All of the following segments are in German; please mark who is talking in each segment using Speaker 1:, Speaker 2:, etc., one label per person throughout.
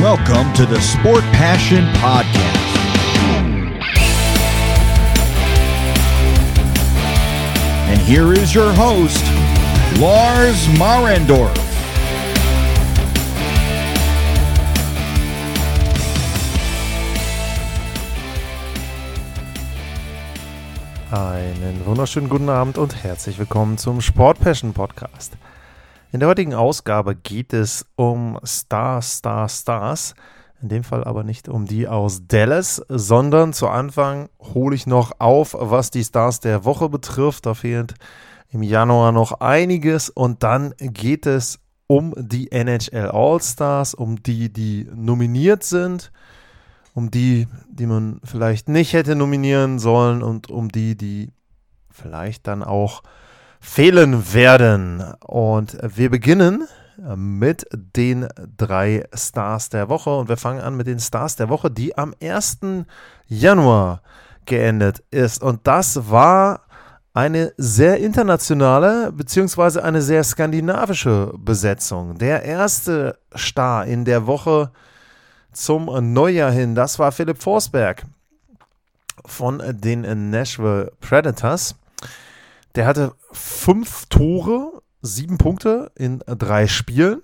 Speaker 1: Welcome to the Sport Passion Podcast. And here is your host, Lars Marendorf.
Speaker 2: Einen wunderschönen guten Abend und herzlich willkommen zum Sport Passion Podcast. In der heutigen Ausgabe geht es um Stars, Stars, Stars. In dem Fall aber nicht um die aus Dallas, sondern zu Anfang hole ich noch auf, was die Stars der Woche betrifft. Da fehlt im Januar noch einiges und dann geht es um die NHL All-Stars, um die, die nominiert sind, um die, die man vielleicht nicht hätte nominieren sollen und um die, die vielleicht dann auch fehlen werden. Und wir beginnen mit den drei Stars der Woche und wir fangen an mit den Stars der Woche, die am 1. Januar geendet ist. Und das war eine sehr internationale beziehungsweise eine sehr skandinavische Besetzung. Der erste Star in der Woche zum Neujahr hin, das war Philipp Forsberg von den Nashville Predators. Der hatte fünf Tore, sieben Punkte in drei Spielen.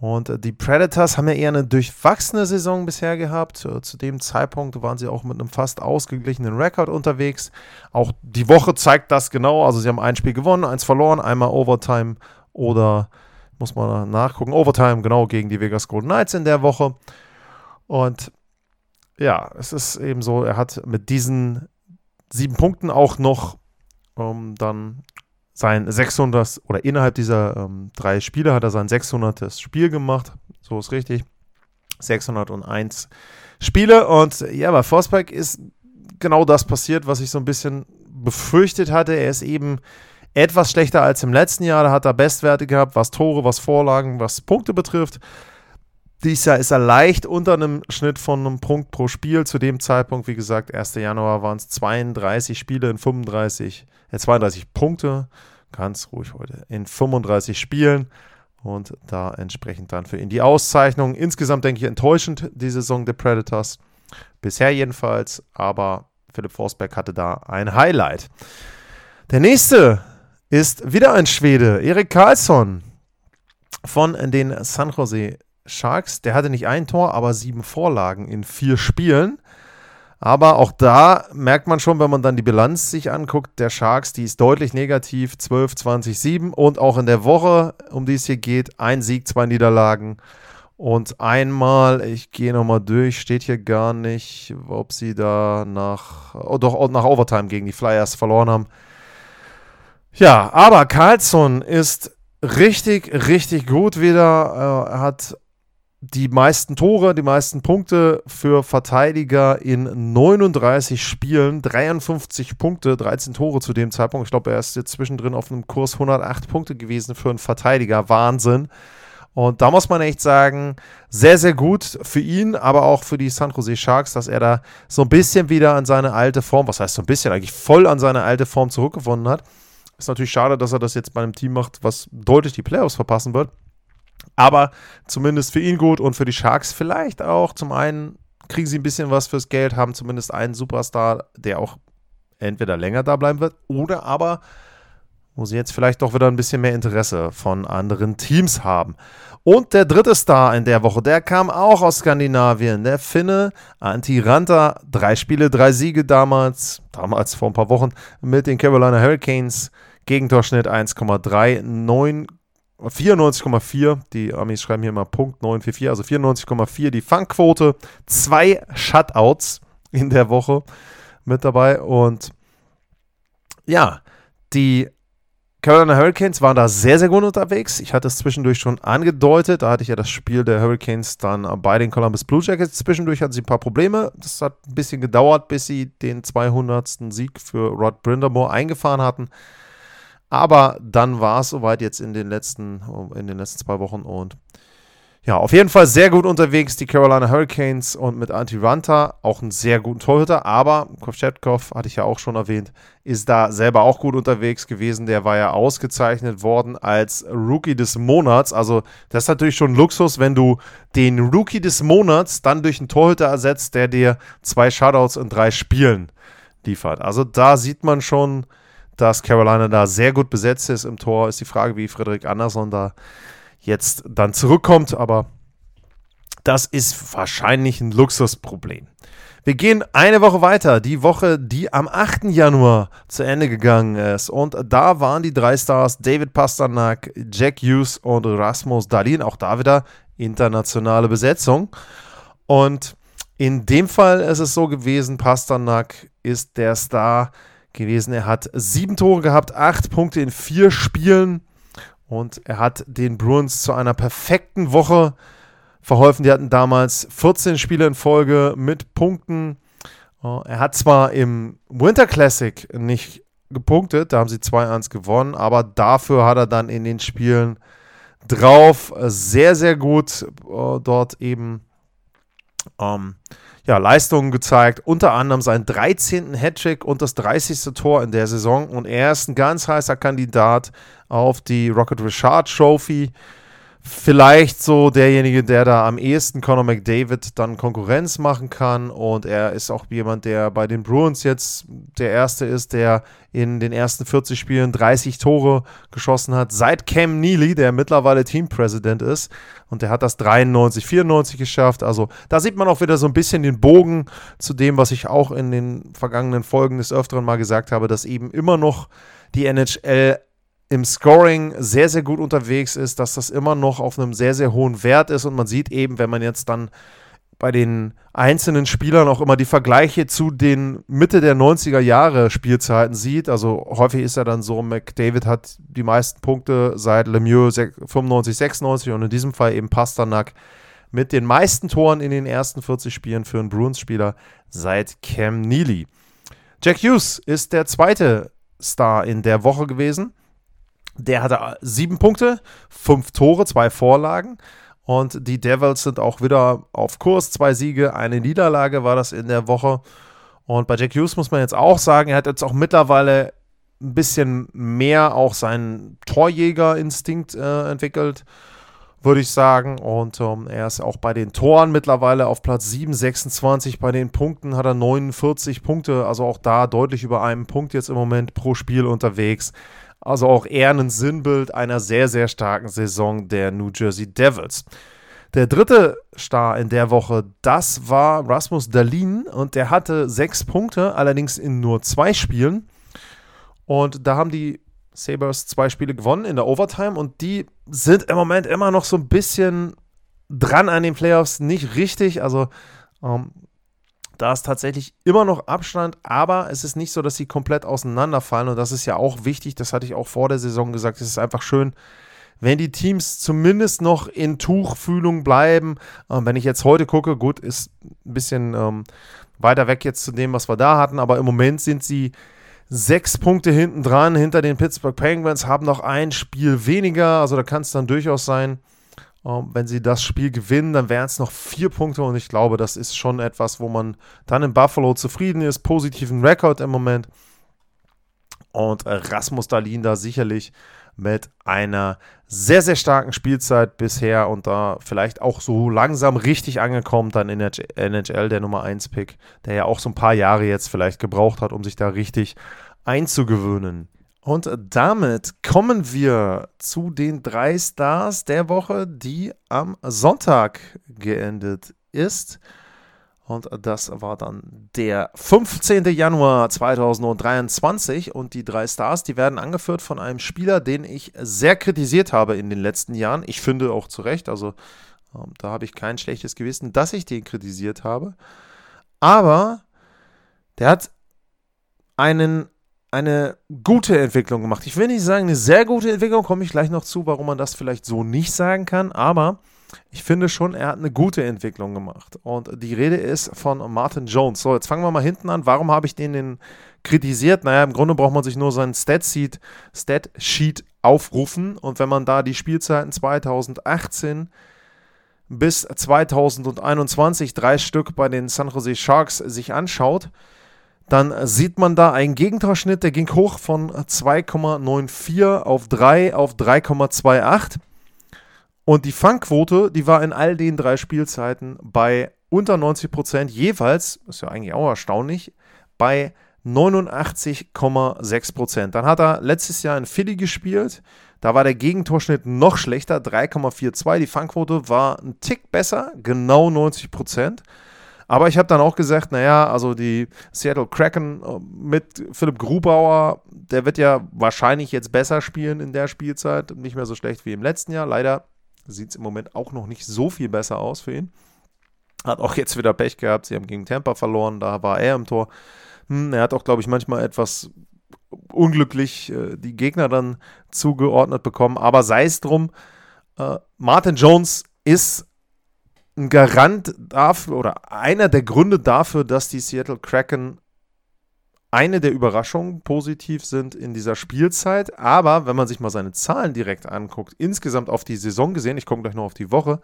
Speaker 2: Und die Predators haben ja eher eine durchwachsene Saison bisher gehabt. Zu dem Zeitpunkt waren sie auch mit einem fast ausgeglichenen Rekord unterwegs. Auch die Woche zeigt das genau. Also sie haben ein Spiel gewonnen, eins verloren, einmal Overtime oder muss man nachgucken. Overtime genau gegen die Vegas Golden Knights in der Woche. Und ja, es ist eben so, er hat mit diesen sieben Punkten auch noch ähm, dann sein 600 oder innerhalb dieser ähm, drei Spiele hat er sein 600. Spiel gemacht. So ist richtig. 601 Spiele. Und ja, bei Forsberg ist genau das passiert, was ich so ein bisschen befürchtet hatte. Er ist eben etwas schlechter als im letzten Jahr. Da hat er Bestwerte gehabt, was Tore, was Vorlagen, was Punkte betrifft. Dieses Jahr ist er leicht unter einem Schnitt von einem Punkt pro Spiel. Zu dem Zeitpunkt, wie gesagt, 1. Januar waren es 32 Spiele in 35, äh 32 Punkte. Ganz ruhig heute. In 35 Spielen. Und da entsprechend dann für ihn die Auszeichnung. Insgesamt denke ich enttäuschend die Saison der Predators. Bisher jedenfalls. Aber Philipp Forsberg hatte da ein Highlight. Der nächste ist wieder ein Schwede, Erik Karlsson von den San Jose Sharks, der hatte nicht ein Tor, aber sieben Vorlagen in vier Spielen. Aber auch da merkt man schon, wenn man dann die Bilanz sich anguckt, der Sharks, die ist deutlich negativ, 12, 20, 7. Und auch in der Woche, um die es hier geht, ein Sieg, zwei Niederlagen. Und einmal, ich gehe nochmal durch, steht hier gar nicht, ob sie da nach, oh doch, nach Overtime gegen die Flyers verloren haben. Ja, aber Carlson ist richtig, richtig gut wieder. Er hat die meisten Tore, die meisten Punkte für Verteidiger in 39 Spielen, 53 Punkte, 13 Tore zu dem Zeitpunkt. Ich glaube, er ist jetzt zwischendrin auf einem Kurs 108 Punkte gewesen für einen Verteidiger. Wahnsinn. Und da muss man echt sagen, sehr, sehr gut für ihn, aber auch für die San Jose Sharks, dass er da so ein bisschen wieder an seine alte Form, was heißt so ein bisschen, eigentlich voll an seine alte Form zurückgewonnen hat. Ist natürlich schade, dass er das jetzt bei einem Team macht, was deutlich die Playoffs verpassen wird. Aber zumindest für ihn gut und für die Sharks vielleicht auch. Zum einen kriegen sie ein bisschen was fürs Geld, haben zumindest einen Superstar, der auch entweder länger da bleiben wird oder aber wo sie jetzt vielleicht doch wieder ein bisschen mehr Interesse von anderen Teams haben. Und der dritte Star in der Woche, der kam auch aus Skandinavien, der Finne Antti Ranta. Drei Spiele, drei Siege damals, damals vor ein paar Wochen mit den Carolina Hurricanes. Gegentorschnitt 1,3, 9 94,4. Die Amis schreiben hier mal Punkt 944, also 94,4 die Fangquote. Zwei Shutouts in der Woche mit dabei. Und ja, die Carolina Hurricanes waren da sehr, sehr gut unterwegs. Ich hatte es zwischendurch schon angedeutet. Da hatte ich ja das Spiel der Hurricanes dann bei den Columbus Blue Jackets. Zwischendurch hatten sie ein paar Probleme. Das hat ein bisschen gedauert, bis sie den 200. Sieg für Rod Brindamore eingefahren hatten. Aber dann war es soweit jetzt in den letzten, in den letzten zwei Wochen und Ja, auf jeden Fall sehr gut unterwegs, die Carolina Hurricanes und mit Antti Ranta auch einen sehr guten Torhüter, aber Kovchetkov, hatte ich ja auch schon erwähnt, ist da selber auch gut unterwegs gewesen. Der war ja ausgezeichnet worden als Rookie des Monats. Also, das ist natürlich schon Luxus, wenn du den Rookie des Monats dann durch einen Torhüter ersetzt, der dir zwei Shutouts in drei Spielen liefert. Also, da sieht man schon, dass Carolina da sehr gut besetzt ist im Tor. Ist die Frage, wie Frederik Andersson da jetzt dann zurückkommt, aber das ist wahrscheinlich ein Luxusproblem. Wir gehen eine Woche weiter, die Woche, die am 8. Januar zu Ende gegangen ist. Und da waren die drei Stars David Pasternak, Jack Hughes und Rasmus Dalin. Auch da wieder internationale Besetzung. Und in dem Fall ist es so gewesen, Pasternak ist der Star gewesen. Er hat sieben Tore gehabt, acht Punkte in vier Spielen. Und er hat den Bruins zu einer perfekten Woche verholfen. Die hatten damals 14 Spiele in Folge mit Punkten. Er hat zwar im Winter Classic nicht gepunktet, da haben sie 2-1 gewonnen, aber dafür hat er dann in den Spielen drauf sehr, sehr gut äh, dort eben ähm, ja, Leistungen gezeigt, unter anderem seinen 13. Hattrick und das 30. Tor in der Saison und er ist ein ganz heißer Kandidat auf die Rocket Richard Trophy. Vielleicht so derjenige, der da am ehesten Conor McDavid dann Konkurrenz machen kann. Und er ist auch jemand, der bei den Bruins jetzt der Erste ist, der in den ersten 40 Spielen 30 Tore geschossen hat. Seit Cam Neely, der mittlerweile Teampräsident ist. Und der hat das 93, 94 geschafft. Also da sieht man auch wieder so ein bisschen den Bogen zu dem, was ich auch in den vergangenen Folgen des Öfteren mal gesagt habe, dass eben immer noch die NHL im Scoring sehr, sehr gut unterwegs ist, dass das immer noch auf einem sehr, sehr hohen Wert ist und man sieht eben, wenn man jetzt dann bei den einzelnen Spielern auch immer die Vergleiche zu den Mitte der 90er Jahre Spielzeiten sieht. Also häufig ist er dann so, McDavid hat die meisten Punkte seit Lemieux 95, 96 und in diesem Fall eben Pasternak mit den meisten Toren in den ersten 40 Spielen für einen Bruins-Spieler seit Cam Neely. Jack Hughes ist der zweite Star in der Woche gewesen. Der hatte sieben Punkte, fünf Tore, zwei Vorlagen. Und die Devils sind auch wieder auf Kurs. Zwei Siege, eine Niederlage war das in der Woche. Und bei Jack Hughes muss man jetzt auch sagen, er hat jetzt auch mittlerweile ein bisschen mehr auch seinen Torjägerinstinkt äh, entwickelt, würde ich sagen. Und ähm, er ist auch bei den Toren mittlerweile auf Platz 7, 26. Bei den Punkten hat er 49 Punkte, also auch da deutlich über einen Punkt jetzt im Moment pro Spiel unterwegs. Also auch eher ein Sinnbild einer sehr, sehr starken Saison der New Jersey Devils. Der dritte Star in der Woche, das war Rasmus Dalin und der hatte sechs Punkte, allerdings in nur zwei Spielen. Und da haben die Sabres zwei Spiele gewonnen in der Overtime und die sind im Moment immer noch so ein bisschen dran an den Playoffs, nicht richtig. Also ähm, da ist tatsächlich immer noch Abstand, aber es ist nicht so, dass sie komplett auseinanderfallen. Und das ist ja auch wichtig, das hatte ich auch vor der Saison gesagt. Es ist einfach schön, wenn die Teams zumindest noch in Tuchfühlung bleiben. Ähm, wenn ich jetzt heute gucke, gut, ist ein bisschen ähm, weiter weg jetzt zu dem, was wir da hatten, aber im Moment sind sie sechs Punkte hinten dran, hinter den Pittsburgh Penguins, haben noch ein Spiel weniger. Also da kann es dann durchaus sein, wenn sie das Spiel gewinnen, dann wären es noch vier Punkte und ich glaube, das ist schon etwas, wo man dann in Buffalo zufrieden ist. Positiven Rekord im Moment. Und Rasmus Dalin da sicherlich mit einer sehr, sehr starken Spielzeit bisher und da vielleicht auch so langsam richtig angekommen dann in der NHL, der Nummer 1 Pick, der ja auch so ein paar Jahre jetzt vielleicht gebraucht hat, um sich da richtig einzugewöhnen. Und damit kommen wir zu den drei Stars der Woche, die am Sonntag geendet ist. Und das war dann der 15. Januar 2023. Und die drei Stars, die werden angeführt von einem Spieler, den ich sehr kritisiert habe in den letzten Jahren. Ich finde auch zu Recht. Also ähm, da habe ich kein schlechtes Gewissen, dass ich den kritisiert habe. Aber der hat einen eine gute Entwicklung gemacht. Ich will nicht sagen, eine sehr gute Entwicklung, komme ich gleich noch zu, warum man das vielleicht so nicht sagen kann, aber ich finde schon, er hat eine gute Entwicklung gemacht. Und die Rede ist von Martin Jones. So, jetzt fangen wir mal hinten an. Warum habe ich den denn kritisiert? Naja, im Grunde braucht man sich nur seinen Stat-Sheet Stat aufrufen und wenn man da die Spielzeiten 2018 bis 2021 drei Stück bei den San Jose Sharks sich anschaut, dann sieht man da einen Gegentorschnitt, der ging hoch von 2,94 auf 3 auf 3,28. Und die Fangquote, die war in all den drei Spielzeiten bei unter 90 Prozent jeweils, ist ja eigentlich auch erstaunlich, bei 89,6 Prozent. Dann hat er letztes Jahr in Philly gespielt. Da war der Gegentorschnitt noch schlechter, 3,42. Die Fangquote war ein Tick besser, genau 90 Prozent. Aber ich habe dann auch gesagt, naja, also die Seattle Kraken äh, mit Philipp Grubauer, der wird ja wahrscheinlich jetzt besser spielen in der Spielzeit. Nicht mehr so schlecht wie im letzten Jahr. Leider sieht es im Moment auch noch nicht so viel besser aus für ihn. Hat auch jetzt wieder Pech gehabt. Sie haben gegen Tampa verloren. Da war er im Tor. Hm, er hat auch, glaube ich, manchmal etwas unglücklich äh, die Gegner dann zugeordnet bekommen. Aber sei es drum, äh, Martin Jones ist ein Garant dafür oder einer der Gründe dafür, dass die Seattle Kraken eine der Überraschungen positiv sind in dieser Spielzeit. Aber wenn man sich mal seine Zahlen direkt anguckt, insgesamt auf die Saison gesehen, ich komme gleich noch auf die Woche,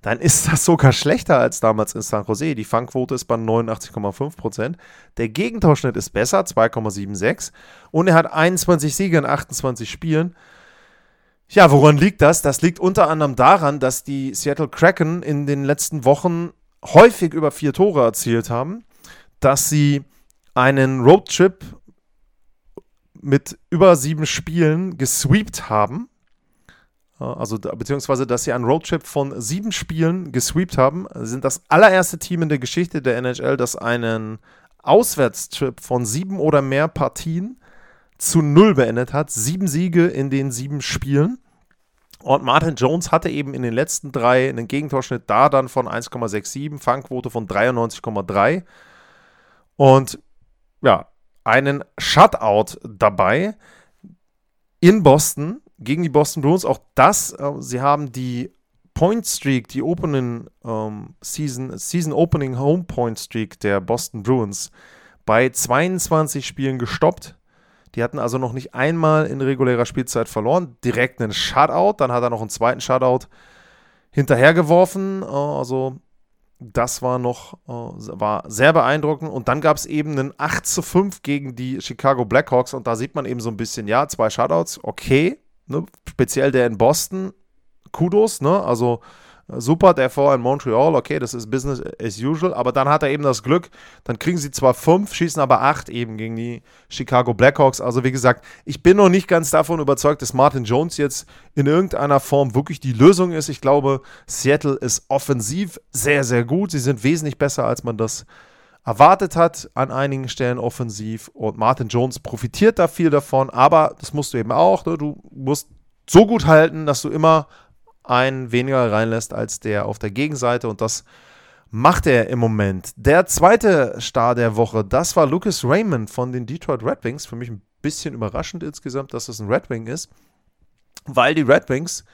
Speaker 2: dann ist das sogar schlechter als damals in San Jose. Die Fangquote ist bei 89,5%. Der Gegentorschnitt ist besser, 2,76. Und er hat 21 Siege in 28 Spielen. Ja, woran liegt das? Das liegt unter anderem daran, dass die Seattle Kraken in den letzten Wochen häufig über vier Tore erzielt haben, dass sie einen Roadtrip mit über sieben Spielen gesweept haben. Also, beziehungsweise, dass sie einen Roadtrip von sieben Spielen gesweept haben, sie sind das allererste Team in der Geschichte der NHL, das einen Auswärtstrip von sieben oder mehr Partien zu null beendet hat. Sieben Siege in den sieben Spielen. Und Martin Jones hatte eben in den letzten drei einen Gegentorschnitt da dann von 1,67, Fangquote von 93,3 und ja, einen Shutout dabei in Boston gegen die Boston Bruins. Auch das, äh, sie haben die Point Streak, die Opening ähm, Season, Season Opening Home Point Streak der Boston Bruins bei 22 Spielen gestoppt. Die hatten also noch nicht einmal in regulärer Spielzeit verloren. Direkt einen Shutout, dann hat er noch einen zweiten Shutout hinterhergeworfen. Äh, also das war noch äh, war sehr beeindruckend. Und dann gab es eben einen 8 zu 5 gegen die Chicago Blackhawks. Und da sieht man eben so ein bisschen, ja, zwei Shutouts, okay. Ne? Speziell der in Boston. Kudos, ne? Also super, der vor in Montreal, okay, das ist Business as usual, aber dann hat er eben das Glück, dann kriegen sie zwar fünf, schießen aber acht eben gegen die Chicago Blackhawks. Also wie gesagt, ich bin noch nicht ganz davon überzeugt, dass Martin Jones jetzt in irgendeiner Form wirklich die Lösung ist. Ich glaube, Seattle ist offensiv sehr, sehr gut. Sie sind wesentlich besser, als man das erwartet hat an einigen Stellen offensiv und Martin Jones profitiert da viel davon, aber das musst du eben auch, ne? du musst so gut halten, dass du immer einen weniger reinlässt als der auf der Gegenseite und das macht er im Moment. Der zweite Star der Woche, das war Lucas Raymond von den Detroit Red Wings. Für mich ein bisschen überraschend insgesamt, dass es ein Red Wing ist, weil die Red Wings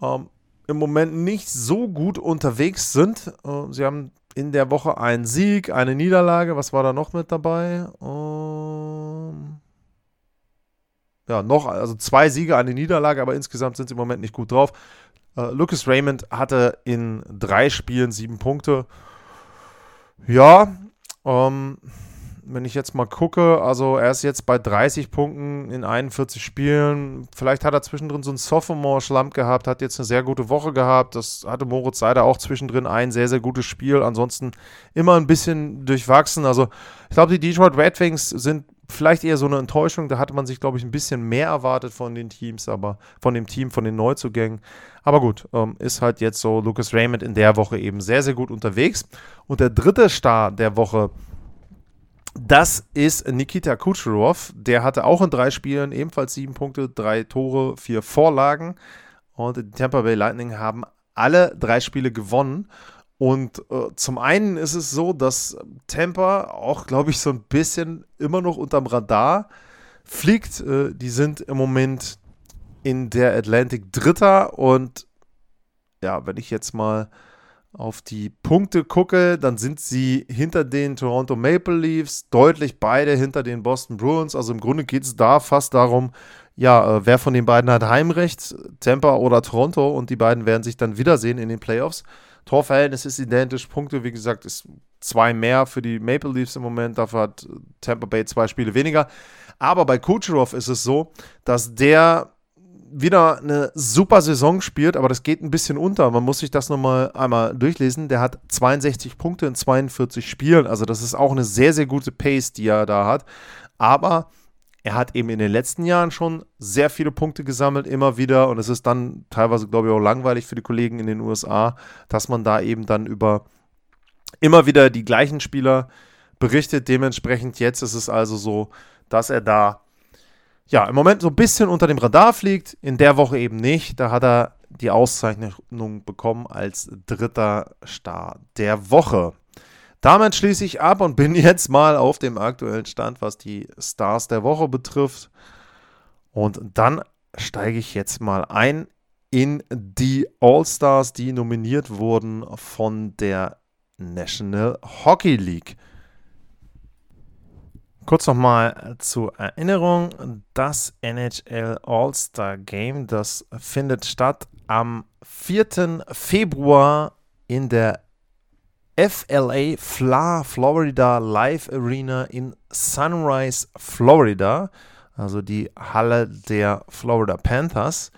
Speaker 2: ähm, im Moment nicht so gut unterwegs sind. Äh, sie haben in der Woche einen Sieg, eine Niederlage. Was war da noch mit dabei? Ähm ja, noch, also zwei Siege, eine Niederlage, aber insgesamt sind sie im Moment nicht gut drauf. Äh, Lucas Raymond hatte in drei Spielen sieben Punkte. Ja, ähm, wenn ich jetzt mal gucke, also er ist jetzt bei 30 Punkten in 41 Spielen. Vielleicht hat er zwischendrin so einen Sophomore-Schlamp gehabt, hat jetzt eine sehr gute Woche gehabt. Das hatte Moritz Seider auch zwischendrin ein sehr, sehr gutes Spiel. Ansonsten immer ein bisschen durchwachsen. Also ich glaube, die Detroit Red Wings sind vielleicht eher so eine Enttäuschung. Da hatte man sich, glaube ich, ein bisschen mehr erwartet von den Teams, aber von dem Team, von den Neuzugängen. Aber gut, ähm, ist halt jetzt so Lucas Raymond in der Woche eben sehr, sehr gut unterwegs. Und der dritte Star der Woche, das ist Nikita Kucherov. Der hatte auch in drei Spielen ebenfalls sieben Punkte, drei Tore, vier Vorlagen. Und die Tampa Bay Lightning haben alle drei Spiele gewonnen. Und äh, zum einen ist es so, dass Tampa auch, glaube ich, so ein bisschen immer noch unterm Radar fliegt. Äh, die sind im Moment in der Atlantic Dritter und ja, wenn ich jetzt mal auf die Punkte gucke, dann sind sie hinter den Toronto Maple Leafs, deutlich beide hinter den Boston Bruins. Also im Grunde geht es da fast darum, ja, äh, wer von den beiden hat Heimrecht, Tampa oder Toronto, und die beiden werden sich dann wiedersehen in den Playoffs. Torverhältnis ist identisch, Punkte, wie gesagt, ist zwei mehr für die Maple Leafs im Moment, dafür hat Tampa Bay zwei Spiele weniger. Aber bei Kucherov ist es so, dass der wieder eine super Saison spielt, aber das geht ein bisschen unter. Man muss sich das nochmal einmal durchlesen. Der hat 62 Punkte in 42 Spielen. Also das ist auch eine sehr, sehr gute Pace, die er da hat. Aber er hat eben in den letzten Jahren schon sehr viele Punkte gesammelt, immer wieder. Und es ist dann teilweise, glaube ich, auch langweilig für die Kollegen in den USA, dass man da eben dann über immer wieder die gleichen Spieler berichtet. Dementsprechend jetzt ist es also so, dass er da ja, im Moment so ein bisschen unter dem Radar fliegt, in der Woche eben nicht. Da hat er die Auszeichnung bekommen als dritter Star der Woche. Damit schließe ich ab und bin jetzt mal auf dem aktuellen Stand, was die Stars der Woche betrifft. Und dann steige ich jetzt mal ein in die All-Stars, die nominiert wurden von der National Hockey League. Kurz nochmal zur Erinnerung, das NHL All-Star Game, das findet statt am 4. Februar in der FLA FLA Florida Live Arena in Sunrise, Florida, also die Halle der Florida Panthers.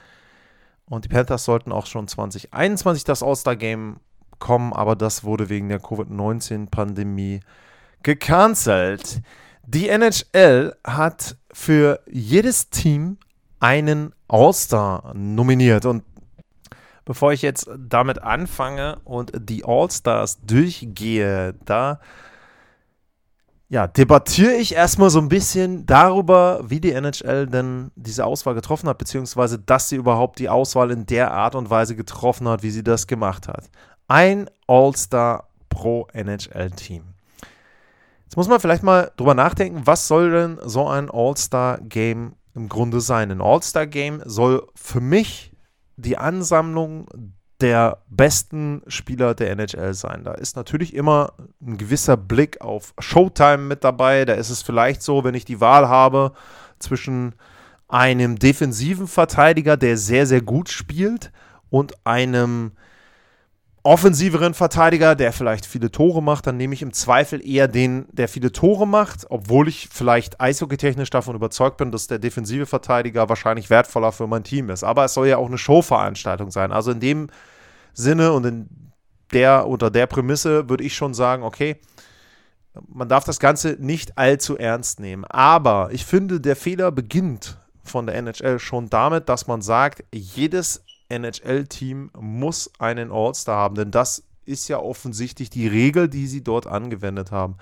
Speaker 2: Und die Panthers sollten auch schon 2021 das All-Star Game kommen, aber das wurde wegen der Covid-19-Pandemie gecancelt. Die NHL hat für jedes Team einen All-Star nominiert und bevor ich jetzt damit anfange und die All-Stars durchgehe, da ja, debattiere ich erstmal so ein bisschen darüber, wie die NHL denn diese Auswahl getroffen hat, beziehungsweise dass sie überhaupt die Auswahl in der Art und Weise getroffen hat, wie sie das gemacht hat. Ein All-Star pro NHL-Team. Jetzt muss man vielleicht mal drüber nachdenken, was soll denn so ein All-Star-Game im Grunde sein? Ein All-Star-Game soll für mich die Ansammlung der besten Spieler der NHL sein. Da ist natürlich immer ein gewisser Blick auf Showtime mit dabei. Da ist es vielleicht so, wenn ich die Wahl habe zwischen einem defensiven Verteidiger, der sehr, sehr gut spielt, und einem offensiveren Verteidiger, der vielleicht viele Tore macht, dann nehme ich im Zweifel eher den, der viele Tore macht, obwohl ich vielleicht eishockeytechnisch davon überzeugt bin, dass der defensive Verteidiger wahrscheinlich wertvoller für mein Team ist. Aber es soll ja auch eine Showveranstaltung sein. Also in dem Sinne und in der unter der Prämisse würde ich schon sagen, okay, man darf das Ganze nicht allzu ernst nehmen. Aber ich finde, der Fehler beginnt von der NHL schon damit, dass man sagt, jedes NHL-Team muss einen All-Star haben, denn das ist ja offensichtlich die Regel, die sie dort angewendet haben.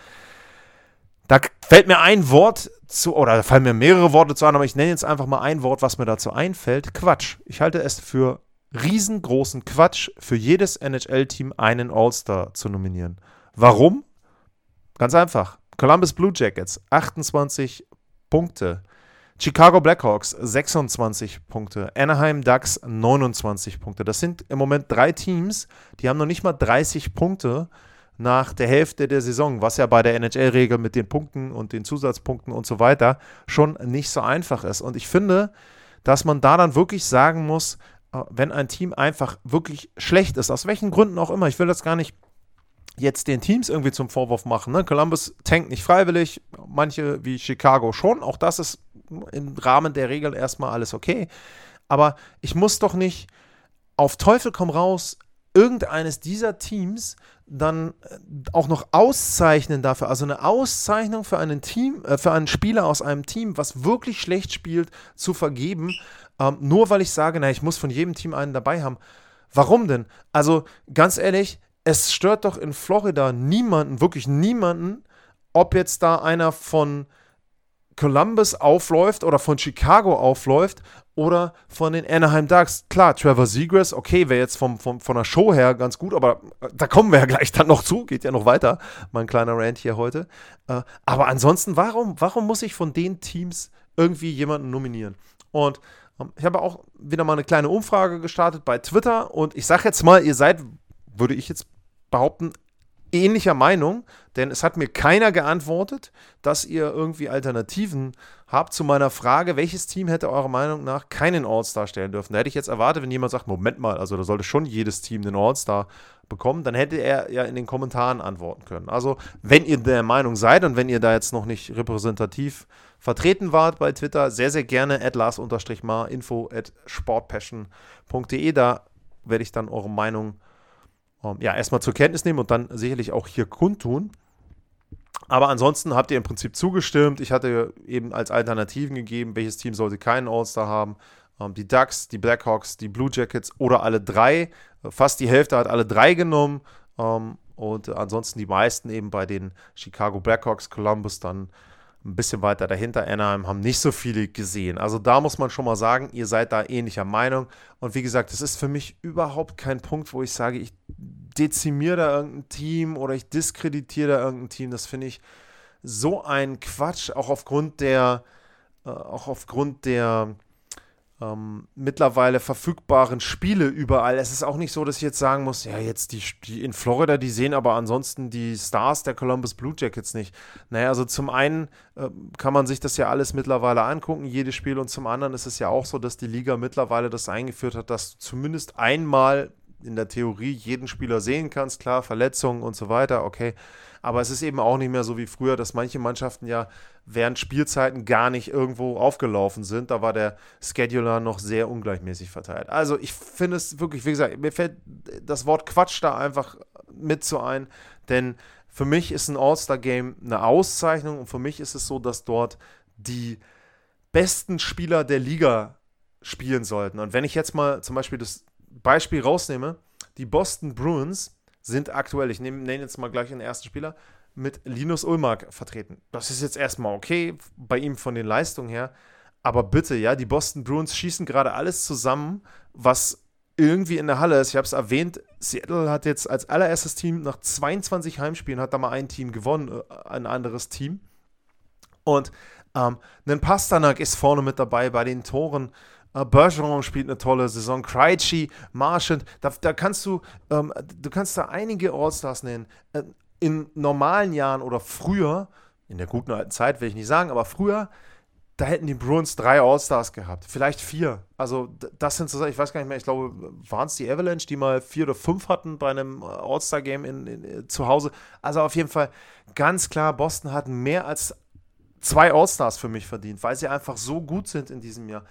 Speaker 2: Da fällt mir ein Wort zu, oder da fallen mir mehrere Worte zu an, aber ich nenne jetzt einfach mal ein Wort, was mir dazu einfällt. Quatsch. Ich halte es für riesengroßen Quatsch, für jedes NHL-Team einen All-Star zu nominieren. Warum? Ganz einfach. Columbus Blue Jackets, 28 Punkte. Chicago Blackhawks 26 Punkte, Anaheim Ducks 29 Punkte. Das sind im Moment drei Teams, die haben noch nicht mal 30 Punkte nach der Hälfte der Saison, was ja bei der NHL-Regel mit den Punkten und den Zusatzpunkten und so weiter schon nicht so einfach ist. Und ich finde, dass man da dann wirklich sagen muss, äh, wenn ein Team einfach wirklich schlecht ist, aus welchen Gründen auch immer, ich will das gar nicht jetzt den Teams irgendwie zum Vorwurf machen. Ne? Columbus tankt nicht freiwillig, manche wie Chicago schon, auch das ist im Rahmen der Regeln erstmal alles okay. Aber ich muss doch nicht auf Teufel komm raus irgendeines dieser Teams dann äh, auch noch auszeichnen dafür, also eine Auszeichnung für einen Team, äh, für einen Spieler aus einem Team, was wirklich schlecht spielt, zu vergeben, ähm, nur weil ich sage, na, ich muss von jedem Team einen dabei haben. Warum denn? Also ganz ehrlich, es stört doch in Florida niemanden, wirklich niemanden, ob jetzt da einer von Columbus aufläuft oder von Chicago aufläuft oder von den Anaheim Ducks. Klar, Trevor Seagrass, okay, wäre jetzt vom, vom, von der Show her ganz gut, aber äh, da kommen wir ja gleich dann noch zu, geht ja noch weiter, mein kleiner Rant hier heute. Äh, aber ansonsten, warum, warum muss ich von den Teams irgendwie jemanden nominieren? Und ähm, ich habe auch wieder mal eine kleine Umfrage gestartet bei Twitter und ich sage jetzt mal, ihr seid, würde ich jetzt behaupten, ähnlicher Meinung, denn es hat mir keiner geantwortet, dass ihr irgendwie Alternativen habt zu meiner Frage, welches Team hätte eurer Meinung nach keinen All-Star stellen dürfen. Da hätte ich jetzt erwartet, wenn jemand sagt, Moment mal, also da sollte schon jedes Team den All-Star bekommen, dann hätte er ja in den Kommentaren antworten können. Also, wenn ihr der Meinung seid und wenn ihr da jetzt noch nicht repräsentativ vertreten wart bei Twitter, sehr, sehr gerne at lars-mar info at sportpassion.de. Da werde ich dann eure Meinung ähm, ja, erstmal zur Kenntnis nehmen und dann sicherlich auch hier kundtun. Aber ansonsten habt ihr im Prinzip zugestimmt. Ich hatte eben als Alternativen gegeben, welches Team sollte keinen All-Star haben. Ähm, die Ducks, die Blackhawks, die Blue Jackets oder alle drei. Fast die Hälfte hat alle drei genommen. Ähm, und ansonsten die meisten eben bei den Chicago Blackhawks, Columbus dann ein bisschen weiter dahinter, Anaheim, haben nicht so viele gesehen. Also da muss man schon mal sagen, ihr seid da ähnlicher Meinung. Und wie gesagt, das ist für mich überhaupt kein Punkt, wo ich sage, ich dezimiere da irgendein Team oder ich diskreditiere da irgendein Team. Das finde ich so ein Quatsch, auch aufgrund der, äh, auch aufgrund der ähm, mittlerweile verfügbaren Spiele überall. Es ist auch nicht so, dass ich jetzt sagen muss, ja, jetzt die, die in Florida, die sehen aber ansonsten die Stars der Columbus Blue Jackets nicht. Naja, also zum einen äh, kann man sich das ja alles mittlerweile angucken, jedes Spiel, und zum anderen ist es ja auch so, dass die Liga mittlerweile das eingeführt hat, dass zumindest einmal in der Theorie jeden Spieler sehen kannst, klar, Verletzungen und so weiter, okay. Aber es ist eben auch nicht mehr so wie früher, dass manche Mannschaften ja während Spielzeiten gar nicht irgendwo aufgelaufen sind. Da war der Scheduler noch sehr ungleichmäßig verteilt. Also ich finde es wirklich, wie gesagt, mir fällt das Wort Quatsch da einfach mit zu ein, denn für mich ist ein All-Star-Game eine Auszeichnung und für mich ist es so, dass dort die besten Spieler der Liga spielen sollten. Und wenn ich jetzt mal zum Beispiel das Beispiel rausnehme, die Boston Bruins sind aktuell, ich nenne nenn jetzt mal gleich den ersten Spieler, mit Linus Ulmark vertreten. Das ist jetzt erstmal okay bei ihm von den Leistungen her. Aber bitte, ja, die Boston Bruins schießen gerade alles zusammen, was irgendwie in der Halle ist. Ich habe es erwähnt, Seattle hat jetzt als allererstes Team nach 22 Heimspielen hat da mal ein Team gewonnen, äh, ein anderes Team. Und ähm, ein Pasternak ist vorne mit dabei bei den Toren. Uh, Bergeron spielt eine tolle Saison, Krejci, Marchand, da, da kannst du, ähm, du kannst da einige Allstars nennen. Äh, in normalen Jahren oder früher, in der guten alten Zeit will ich nicht sagen, aber früher, da hätten die Bruins drei Allstars gehabt, vielleicht vier. Also das sind so, ich weiß gar nicht mehr, ich glaube, waren es die Avalanche, die mal vier oder fünf hatten bei einem äh, All-Star-Game zu Hause. Also auf jeden Fall ganz klar, Boston hat mehr als zwei All-Stars für mich verdient, weil sie einfach so gut sind in diesem Jahr.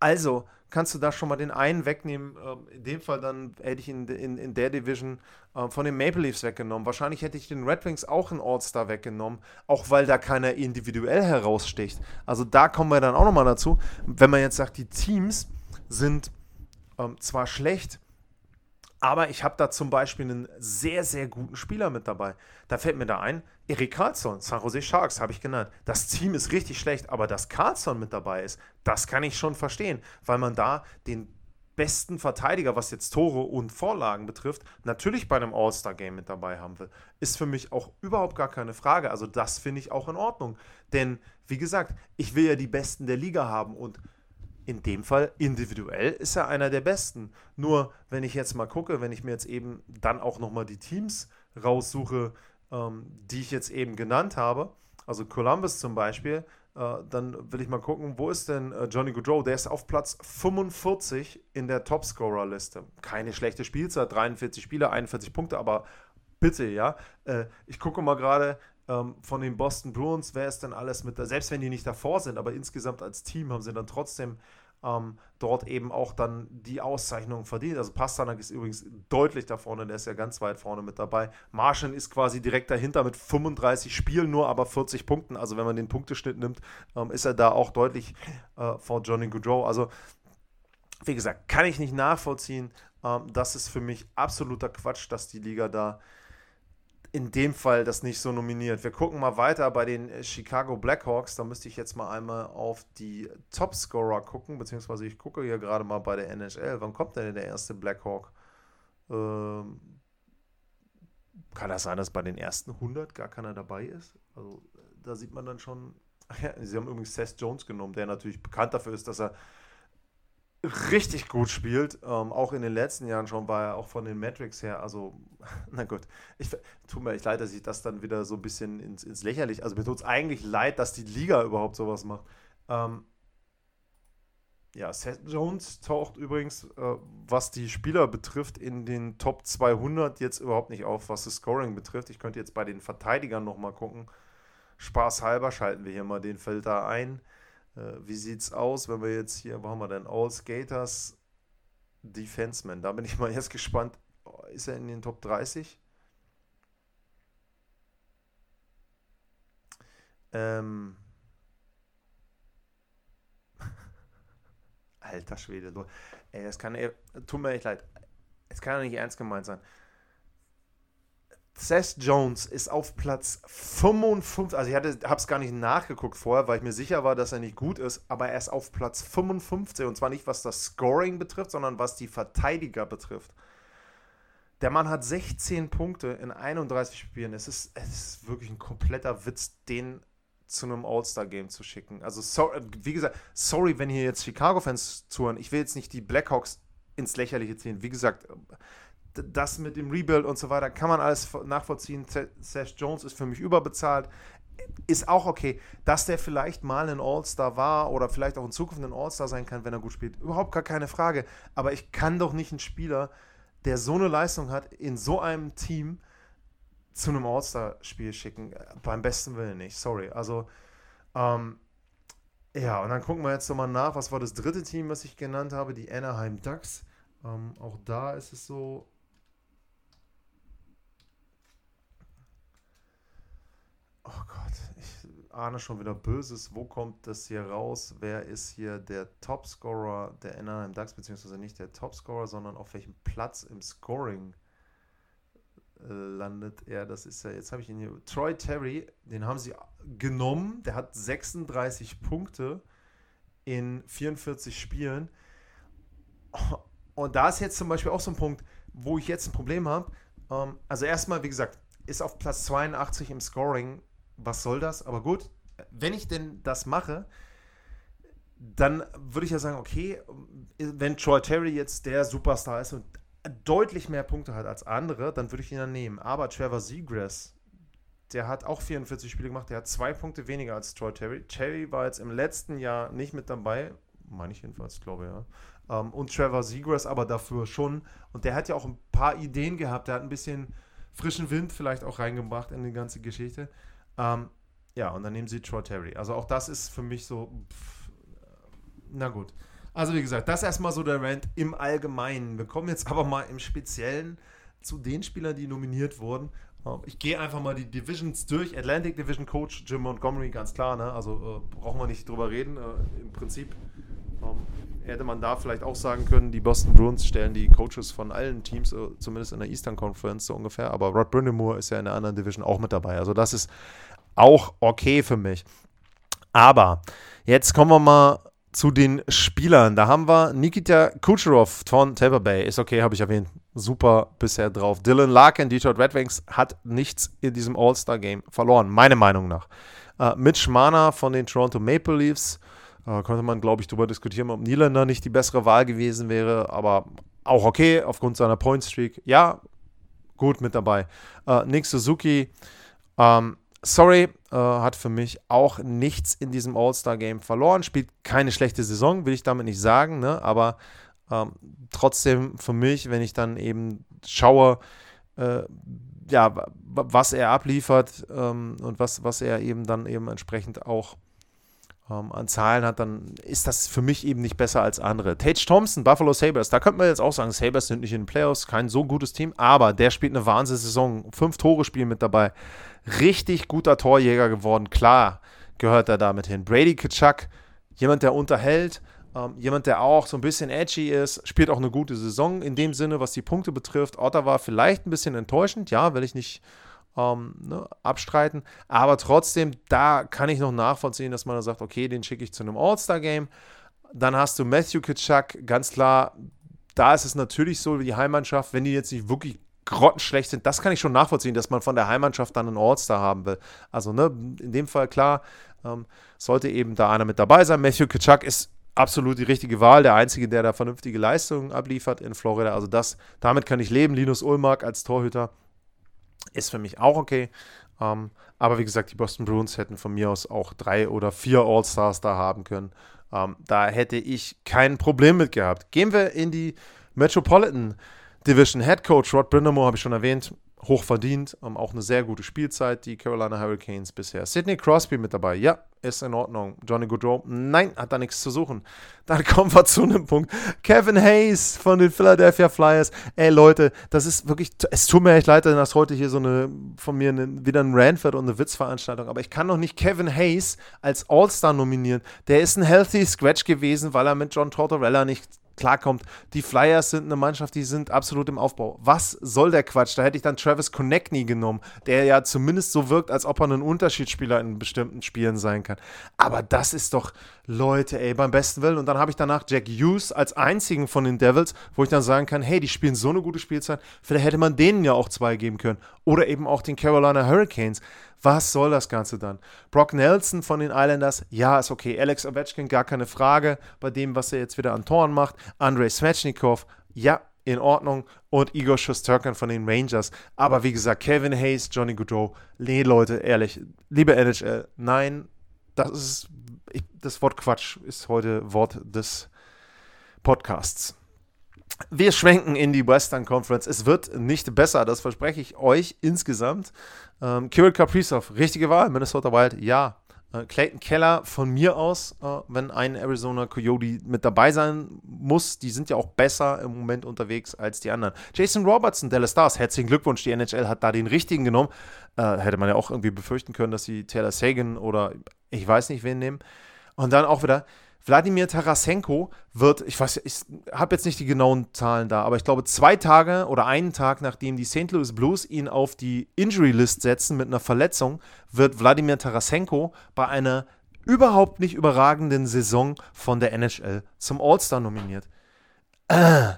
Speaker 2: Also kannst du da schon mal den einen wegnehmen. Ähm, in dem Fall dann hätte ich in, in, in der Division äh, von den Maple Leafs weggenommen. Wahrscheinlich hätte ich den Red Wings auch einen All-Star weggenommen, auch weil da keiner individuell heraussticht. Also da kommen wir dann auch nochmal dazu. Wenn man jetzt sagt, die Teams sind ähm, zwar schlecht, aber ich habe da zum Beispiel einen sehr, sehr guten Spieler mit dabei. Da fällt mir da ein, Erik Karlsson, San Jose Sharks habe ich genannt. Das Team ist richtig schlecht, aber dass Karlsson mit dabei ist, das kann ich schon verstehen, weil man da den besten Verteidiger, was jetzt Tore und Vorlagen betrifft, natürlich bei einem All-Star-Game mit dabei haben will. Ist für mich auch überhaupt gar keine Frage. Also das finde ich auch in Ordnung. Denn, wie gesagt, ich will ja die Besten der Liga haben und in dem Fall individuell ist er einer der besten. Nur wenn ich jetzt mal gucke, wenn ich mir jetzt eben dann auch nochmal die Teams raussuche, ähm, die ich jetzt eben genannt habe, also Columbus zum Beispiel, äh, dann will ich mal gucken, wo ist denn äh, Johnny Goodrow? Der ist auf Platz 45 in der Topscorer-Liste. Keine schlechte Spielzeit, 43 Spiele, 41 Punkte, aber bitte, ja. Äh, ich gucke mal gerade, ähm, von den Boston Bruins, wer ist denn alles mit selbst wenn die nicht davor sind, aber insgesamt als Team haben sie dann trotzdem ähm, dort eben auch dann die Auszeichnung verdient. Also Pastanak ist übrigens deutlich da vorne, der ist ja ganz weit vorne mit dabei. Martian ist quasi direkt dahinter mit 35 Spielen, nur aber 40 Punkten. Also wenn man den Punkteschnitt nimmt, ähm, ist er da auch deutlich äh, vor Johnny Goodrow. Also wie gesagt, kann ich nicht nachvollziehen. Ähm, das ist für mich absoluter Quatsch, dass die Liga da in dem Fall das nicht so nominiert. Wir gucken mal weiter bei den Chicago Blackhawks. Da müsste ich jetzt mal einmal auf die Topscorer gucken, beziehungsweise ich gucke hier gerade mal bei der NHL. Wann kommt denn der erste Blackhawk? Ähm, kann das sein, dass bei den ersten 100 gar keiner dabei ist? Also da sieht man dann schon. Ja, sie haben übrigens Seth Jones genommen, der natürlich bekannt dafür ist, dass er richtig gut spielt. Ähm, auch in den letzten Jahren schon war er auch von den Metrics her. Also, na gut. Ich, tut mir echt leid, dass ich das dann wieder so ein bisschen ins, ins Lächerliche. Also, mir tut es eigentlich leid, dass die Liga überhaupt sowas macht. Ähm, ja, Seth Jones taucht übrigens, äh, was die Spieler betrifft, in den Top 200 jetzt überhaupt nicht auf, was das Scoring betrifft. Ich könnte jetzt bei den Verteidigern nochmal gucken. Spaßhalber schalten wir hier mal den Filter ein. Äh, wie es aus, wenn wir jetzt hier, wo haben wir denn? All Skaters Defenseman. Da bin ich mal jetzt gespannt. Oh, ist er in den Top 30? Ähm. Alter Schwede. Ey, das kann, ey, tut mir echt leid. Es kann ja nicht ernst gemeint sein. Seth Jones ist auf Platz 55, also ich habe es gar nicht nachgeguckt vorher, weil ich mir sicher war, dass er nicht gut ist, aber er ist auf Platz 55 und zwar nicht was das Scoring betrifft, sondern was die Verteidiger betrifft. Der Mann hat 16 Punkte in 31 Spielen. Es ist, es ist wirklich ein kompletter Witz, den zu einem All-Star-Game zu schicken. Also, so, wie gesagt, sorry, wenn hier jetzt Chicago-Fans zuhören. Ich will jetzt nicht die Blackhawks ins Lächerliche ziehen. Wie gesagt, das mit dem Rebuild und so weiter kann man alles nachvollziehen. Seth Jones ist für mich überbezahlt. Ist auch okay, dass der vielleicht mal ein All-Star war oder vielleicht auch in Zukunft ein All-Star sein kann, wenn er gut spielt. Überhaupt gar keine Frage. Aber ich kann doch nicht einen Spieler, der so eine Leistung hat, in so einem Team zu einem All-Star-Spiel schicken. Beim besten Willen nicht. Sorry. Also, ähm, ja, und dann gucken wir jetzt nochmal nach. Was war das dritte Team, was ich genannt habe? Die Anaheim Ducks. Ähm, auch da ist es so, Oh Gott, ich ahne schon wieder Böses. Wo kommt das hier raus? Wer ist hier der Topscorer der Anaheim Ducks, beziehungsweise nicht der Topscorer, sondern auf welchem Platz im Scoring äh, landet er? Das ist ja, jetzt habe ich ihn hier. Troy Terry, den haben sie genommen. Der hat 36 Punkte in 44 Spielen. Und da ist jetzt zum Beispiel auch so ein Punkt, wo ich jetzt ein Problem habe. Ähm, also erstmal, wie gesagt, ist auf Platz 82 im Scoring was soll das? Aber gut, wenn ich denn das mache, dann würde ich ja sagen, okay, wenn Troy Terry jetzt der Superstar ist und deutlich mehr Punkte hat als andere, dann würde ich ihn dann nehmen. Aber Trevor Seagrass, der hat auch 44 Spiele gemacht, der hat zwei Punkte weniger als Troy Terry. Terry war jetzt im letzten Jahr nicht mit dabei, meine ich jedenfalls, glaube ich, ja. Um, ähm, und Trevor Seagrass aber dafür schon. Und der hat ja auch ein paar Ideen gehabt, der hat ein bisschen frischen Wind vielleicht auch reingebracht in die ganze Geschichte. Ähm, ja, und dann nehmen sie Troy Terry. Also auch das ist für mich so, pff, na gut. Also wie gesagt, das erstmal so der Rant im Allgemeinen. Wir kommen jetzt aber mal im Speziellen zu den Spielern, die nominiert wurden. Ähm, ich gehe einfach mal die Divisions durch. Atlantic Division Coach Jim Montgomery, ganz klar. Ne? Also äh, brauchen wir nicht drüber reden. Äh, Im Prinzip ähm, hätte man da vielleicht auch sagen können, die Boston Bruins stellen die Coaches von allen Teams, äh, zumindest in der Eastern Conference so ungefähr. Aber Rod Brindamore ist ja in der anderen Division auch mit dabei. Also das ist auch okay für mich. Aber jetzt kommen wir mal zu den Spielern. Da haben wir Nikita Kucherov von Tampa Bay. Ist okay, habe ich erwähnt. Super bisher drauf. Dylan Larkin, Detroit Red Wings, hat nichts in diesem All-Star-Game verloren, meiner Meinung nach. Uh, Mitch Mana von den Toronto Maple Leafs. Uh, könnte man, glaube ich, darüber diskutieren, ob Nylander nicht die bessere Wahl gewesen wäre. Aber auch okay, aufgrund seiner Point-Streak. Ja, gut mit dabei. Uh, Nick Suzuki. Ähm, sorry, äh, hat für mich auch nichts in diesem All-Star-Game verloren. Spielt keine schlechte Saison, will ich damit nicht sagen, ne? aber ähm, trotzdem für mich, wenn ich dann eben schaue, äh, ja, was er abliefert ähm, und was, was er eben dann eben entsprechend auch ähm, an Zahlen hat, dann ist das für mich eben nicht besser als andere. Tage Thompson, Buffalo Sabres, da könnte man jetzt auch sagen, Sabres sind nicht in den Playoffs, kein so gutes Team, aber der spielt eine Wahnsinnssaison, fünf Tore spielen mit dabei, richtig guter Torjäger geworden, klar gehört er damit hin. Brady Kitschak, jemand, der unterhält, ähm, jemand, der auch so ein bisschen edgy ist, spielt auch eine gute Saison in dem Sinne, was die Punkte betrifft. Ottawa vielleicht ein bisschen enttäuschend, ja, will ich nicht ähm, ne, abstreiten. Aber trotzdem, da kann ich noch nachvollziehen, dass man da sagt, okay, den schicke ich zu einem All-Star-Game. Dann hast du Matthew Kitschak, ganz klar, da ist es natürlich so, wie die Heimmannschaft, wenn die jetzt nicht wirklich grottenschlecht sind, das kann ich schon nachvollziehen, dass man von der Heimmannschaft dann einen All-Star haben will. Also, ne, in dem Fall klar, ähm, sollte eben da einer mit dabei sein. Matthew Kitschak ist absolut die richtige Wahl. Der Einzige, der da vernünftige Leistungen abliefert in Florida. Also das, damit kann ich leben. Linus Ulmark als Torhüter ist für mich auch okay. Ähm, aber wie gesagt, die Boston Bruins hätten von mir aus auch drei oder vier All-Stars da haben können. Ähm, da hätte ich kein Problem mit gehabt. Gehen wir in die Metropolitan Division. Head Coach Rod Brindamore habe ich schon erwähnt hoch verdient, ähm, auch eine sehr gute Spielzeit, die Carolina Hurricanes bisher. Sidney Crosby mit dabei, ja, ist in Ordnung. Johnny Goodrow, nein, hat da nichts zu suchen. Dann kommen wir zu einem Punkt. Kevin Hayes von den Philadelphia Flyers. Ey Leute, das ist wirklich, es tut mir echt leid, dass heute hier so eine, von mir eine, wieder ein Ranford und eine Witzveranstaltung, aber ich kann doch nicht Kevin Hayes als All-Star nominieren. Der ist ein healthy Scratch gewesen, weil er mit John Tortorella nicht klarkommt. Die Flyers sind eine Mannschaft, die sind absolut im Aufbau. Was soll der Quatsch? Da hätte ich dann Travis Konechny genommen, der ja zumindest so wirkt, als ob er ein Unterschiedsspieler in bestimmten Spielen sein kann. Aber das ist doch, Leute, ey, beim besten Willen. Und dann habe ich danach Jack Hughes als einzigen von den Devils, wo ich dann sagen kann, hey, die spielen so eine gute Spielzeit, vielleicht hätte man denen ja auch zwei geben können. Oder eben auch den Carolina Hurricanes. Was soll das Ganze dann? Brock Nelson von den Islanders, ja, ist okay. Alex Ovechkin, gar keine Frage bei dem, was er jetzt wieder an Toren macht. Andrei Svechnikov, ja, in Ordnung. Und Igor Shosturkin von den Rangers. Aber wie gesagt, Kevin Hayes, Johnny Goodrow, nee, Leute, ehrlich, liebe NHL, nein, das ist, ich, das Wort Quatsch ist heute Wort des Podcasts. Wir schwenken in die Western Conference. Es wird nicht besser, das verspreche ich euch insgesamt. Ähm, Kirill Kaprizov, richtige Wahl. Minnesota Wild, ja. Äh, Clayton Keller von mir aus, äh, wenn ein Arizona Coyote mit dabei sein muss. Die sind ja auch besser im Moment unterwegs als die anderen. Jason Robertson, Dallas Stars, herzlichen Glückwunsch. Die NHL hat da den richtigen genommen. Äh, hätte man ja auch irgendwie befürchten können, dass sie Taylor Sagan oder ich weiß nicht wen nehmen. Und dann auch wieder Wladimir Tarasenko wird, ich weiß, ich habe jetzt nicht die genauen Zahlen da, aber ich glaube, zwei Tage oder einen Tag nachdem die St. Louis Blues ihn auf die Injury List setzen mit einer Verletzung, wird Wladimir Tarasenko bei einer überhaupt nicht überragenden Saison von der NHL zum All-Star nominiert. Äh.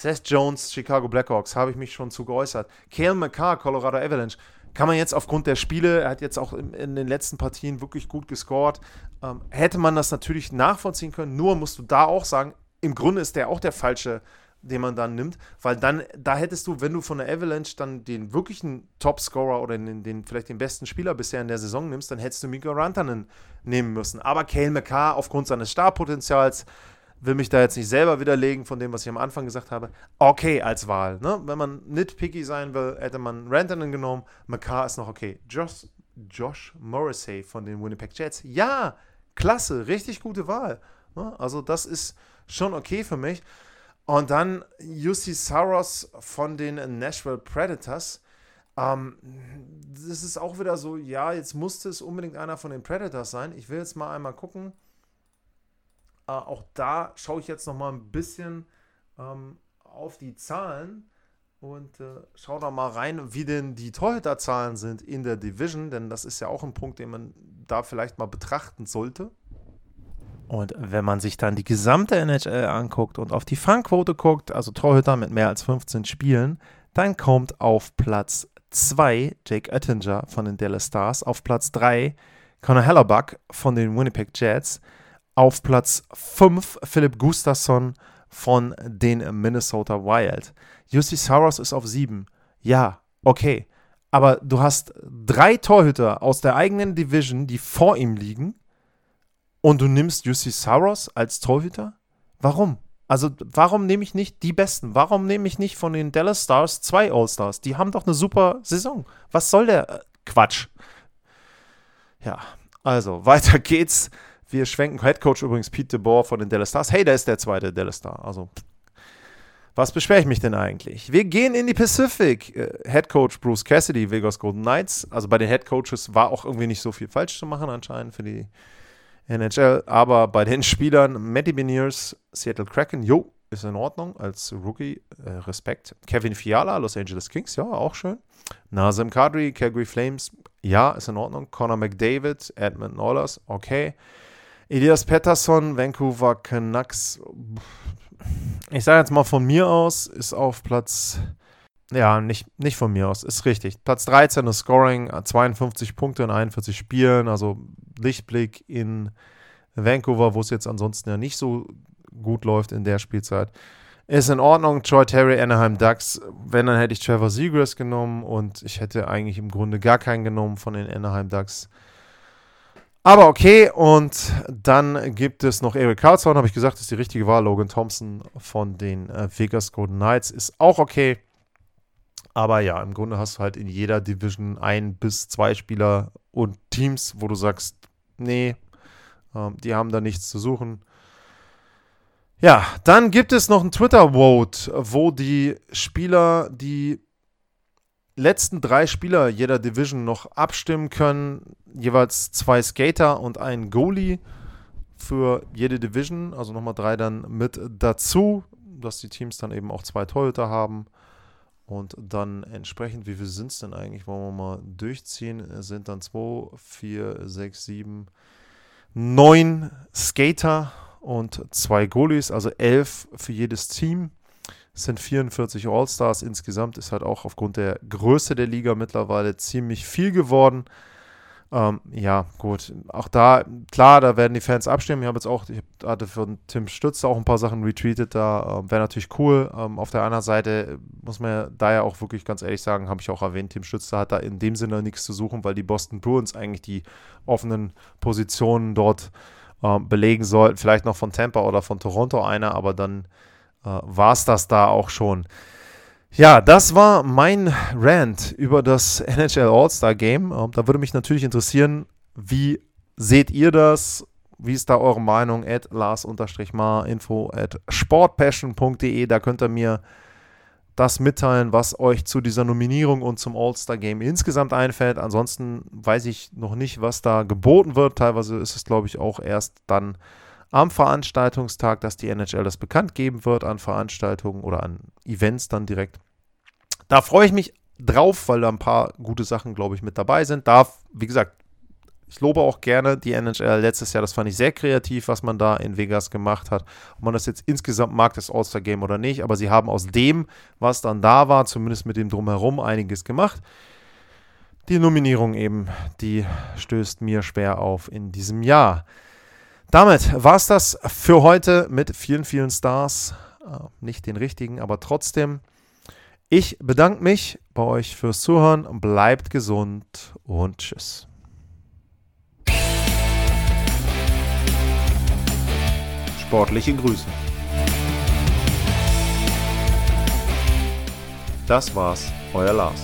Speaker 2: Seth Jones, Chicago Blackhawks, habe ich mich schon zu geäußert. Kale McCarr, Colorado Avalanche kann man jetzt aufgrund der Spiele, er hat jetzt auch in, in den letzten Partien wirklich gut gescored, ähm, hätte man das natürlich nachvollziehen können. Nur musst du da auch sagen, im Grunde ist der auch der falsche, den man dann nimmt, weil dann, da hättest du, wenn du von der Avalanche dann den wirklichen Topscorer oder den, den, vielleicht den besten Spieler bisher in der Saison nimmst, dann hättest du Mika Rantanen nehmen müssen. Aber Kale McCarr aufgrund seines Starpotenzials will mich da jetzt nicht selber widerlegen von dem, was ich am Anfang gesagt habe. Okay als Wahl. Ne? Wenn man nitpicky sein will, hätte man Rantanen genommen. McCarr ist noch okay. Josh, Josh Morrissey von den Winnipeg Jets. Ja, klasse, richtig gute Wahl. Ne? Also das ist schon okay für mich. Und dann UC Saros von den Nashville Predators. Ähm, das ist auch wieder so, ja, jetzt musste es unbedingt einer von den Predators sein. Ich will jetzt mal einmal gucken. Äh, auch da schaue ich jetzt noch mal ein bisschen ähm, auf die Zahlen und äh, schau da mal rein, wie denn die Torhüterzahlen sind in der Division, denn das ist ja auch ein Punkt, den man da vielleicht mal betrachten sollte. Und wenn man sich dann die gesamte NHL anguckt und auf die Fangquote guckt, also Torhüter mit mehr als 15 Spielen, dann kommt auf Platz 2 Jake Oettinger von den Dallas Stars, auf Platz 3 Connor Hellerbuck von den Winnipeg Jets, auf Platz 5 Philipp Gustafsson von den Minnesota Wild. Jussi Saros ist auf 7. Ja, okay. Aber du hast drei Torhüter aus der eigenen Division, die vor ihm liegen. Und du nimmst Jussi Saros als Torhüter? Warum? Also, warum nehme ich nicht die Besten? Warum nehme ich nicht von den Dallas Stars zwei All-Stars? Die haben doch eine super Saison. Was soll der äh, Quatsch? Ja, also, weiter geht's wir schwenken Head Coach übrigens Pete DeBoer von den Dallas Stars. Hey, da ist der zweite Dallas Star. Also, was beschwere ich mich denn eigentlich? Wir gehen in die Pacific. Äh, Head Coach Bruce Cassidy, Vegas Golden Knights. Also bei den Head Coaches war auch irgendwie nicht so viel falsch zu machen anscheinend für die NHL. Aber bei den Spielern Matty Beniers, Seattle Kraken, jo, ist in Ordnung als Rookie. Äh, Respekt. Kevin Fiala, Los Angeles Kings, ja, auch schön. Nazem Kadri, Calgary Flames, ja, ist in Ordnung. Connor McDavid, Edmund Oilers, okay. Elias Pettersson, Vancouver Canucks. Ich sage jetzt mal von mir aus, ist auf Platz. Ja, nicht, nicht von mir aus, ist richtig. Platz 13 ist Scoring, 52 Punkte in 41 Spielen, also Lichtblick in Vancouver, wo es jetzt ansonsten ja nicht so gut läuft in der Spielzeit. Ist in Ordnung. Troy Terry, Anaheim Ducks. Wenn, dann hätte ich Trevor Seagrass genommen und ich hätte eigentlich im Grunde gar keinen genommen von den Anaheim Ducks. Aber okay, und dann gibt es noch Eric Carlson, habe ich gesagt, ist die richtige Wahl. Logan Thompson von den äh, Vegas Golden Knights ist auch okay. Aber ja, im Grunde hast du halt in jeder Division ein bis zwei Spieler und Teams, wo du sagst, nee, ähm, die haben da nichts zu suchen. Ja, dann gibt es noch ein Twitter-Vote, wo die Spieler, die letzten drei Spieler jeder Division noch abstimmen können. Jeweils zwei Skater und ein Goalie für jede Division. Also nochmal drei dann mit dazu, dass die Teams dann eben auch zwei Torhüter haben. Und dann entsprechend, wie viele sind es denn eigentlich? Wollen wir mal durchziehen? Es sind dann 2, 4, 6, 7, 9 Skater und zwei Goalies, also 11 für jedes Team. Es sind 44 All-Stars insgesamt, ist halt auch aufgrund der Größe der Liga mittlerweile ziemlich viel geworden. Ähm, ja, gut. Auch da, klar, da werden die Fans abstimmen. Ich habe jetzt auch, ich hatte von Tim Stütz auch ein paar Sachen retweetet. Da äh, wäre natürlich cool. Ähm, auf der anderen Seite muss man da ja auch wirklich ganz ehrlich sagen, habe ich auch erwähnt, Tim Stütz hat da in dem Sinne nichts zu suchen, weil die Boston Bruins eigentlich die offenen Positionen dort äh, belegen sollten. Vielleicht noch von Tampa oder von Toronto einer, aber dann äh, war es das da auch schon. Ja, das war mein Rant über das NHL All-Star Game. Ähm, da würde mich natürlich interessieren, wie seht ihr das? Wie ist da eure Meinung? At Lars-Mar, info at sportpassion.de. Da könnt ihr mir das mitteilen, was euch zu dieser Nominierung und zum All-Star Game insgesamt einfällt. Ansonsten weiß ich noch nicht, was da geboten wird. Teilweise ist es, glaube ich, auch erst dann am Veranstaltungstag, dass die NHL das bekannt geben wird, an Veranstaltungen oder an Events dann direkt. Da freue ich mich drauf, weil da ein paar gute Sachen, glaube ich, mit dabei sind. Da, wie gesagt, ich lobe auch gerne die NHL letztes Jahr. Das fand ich sehr kreativ, was man da in Vegas gemacht hat. Ob man das jetzt insgesamt mag, das All-Star-Game oder nicht. Aber sie haben aus dem, was dann da war, zumindest mit dem Drumherum, einiges gemacht. Die Nominierung eben, die stößt mir schwer auf in diesem Jahr. Damit war es das für heute mit vielen, vielen Stars. Äh, nicht den richtigen, aber trotzdem. Ich bedanke mich bei euch fürs Zuhören. Bleibt gesund und tschüss.
Speaker 1: Sportliche Grüße. Das war's, euer Lars.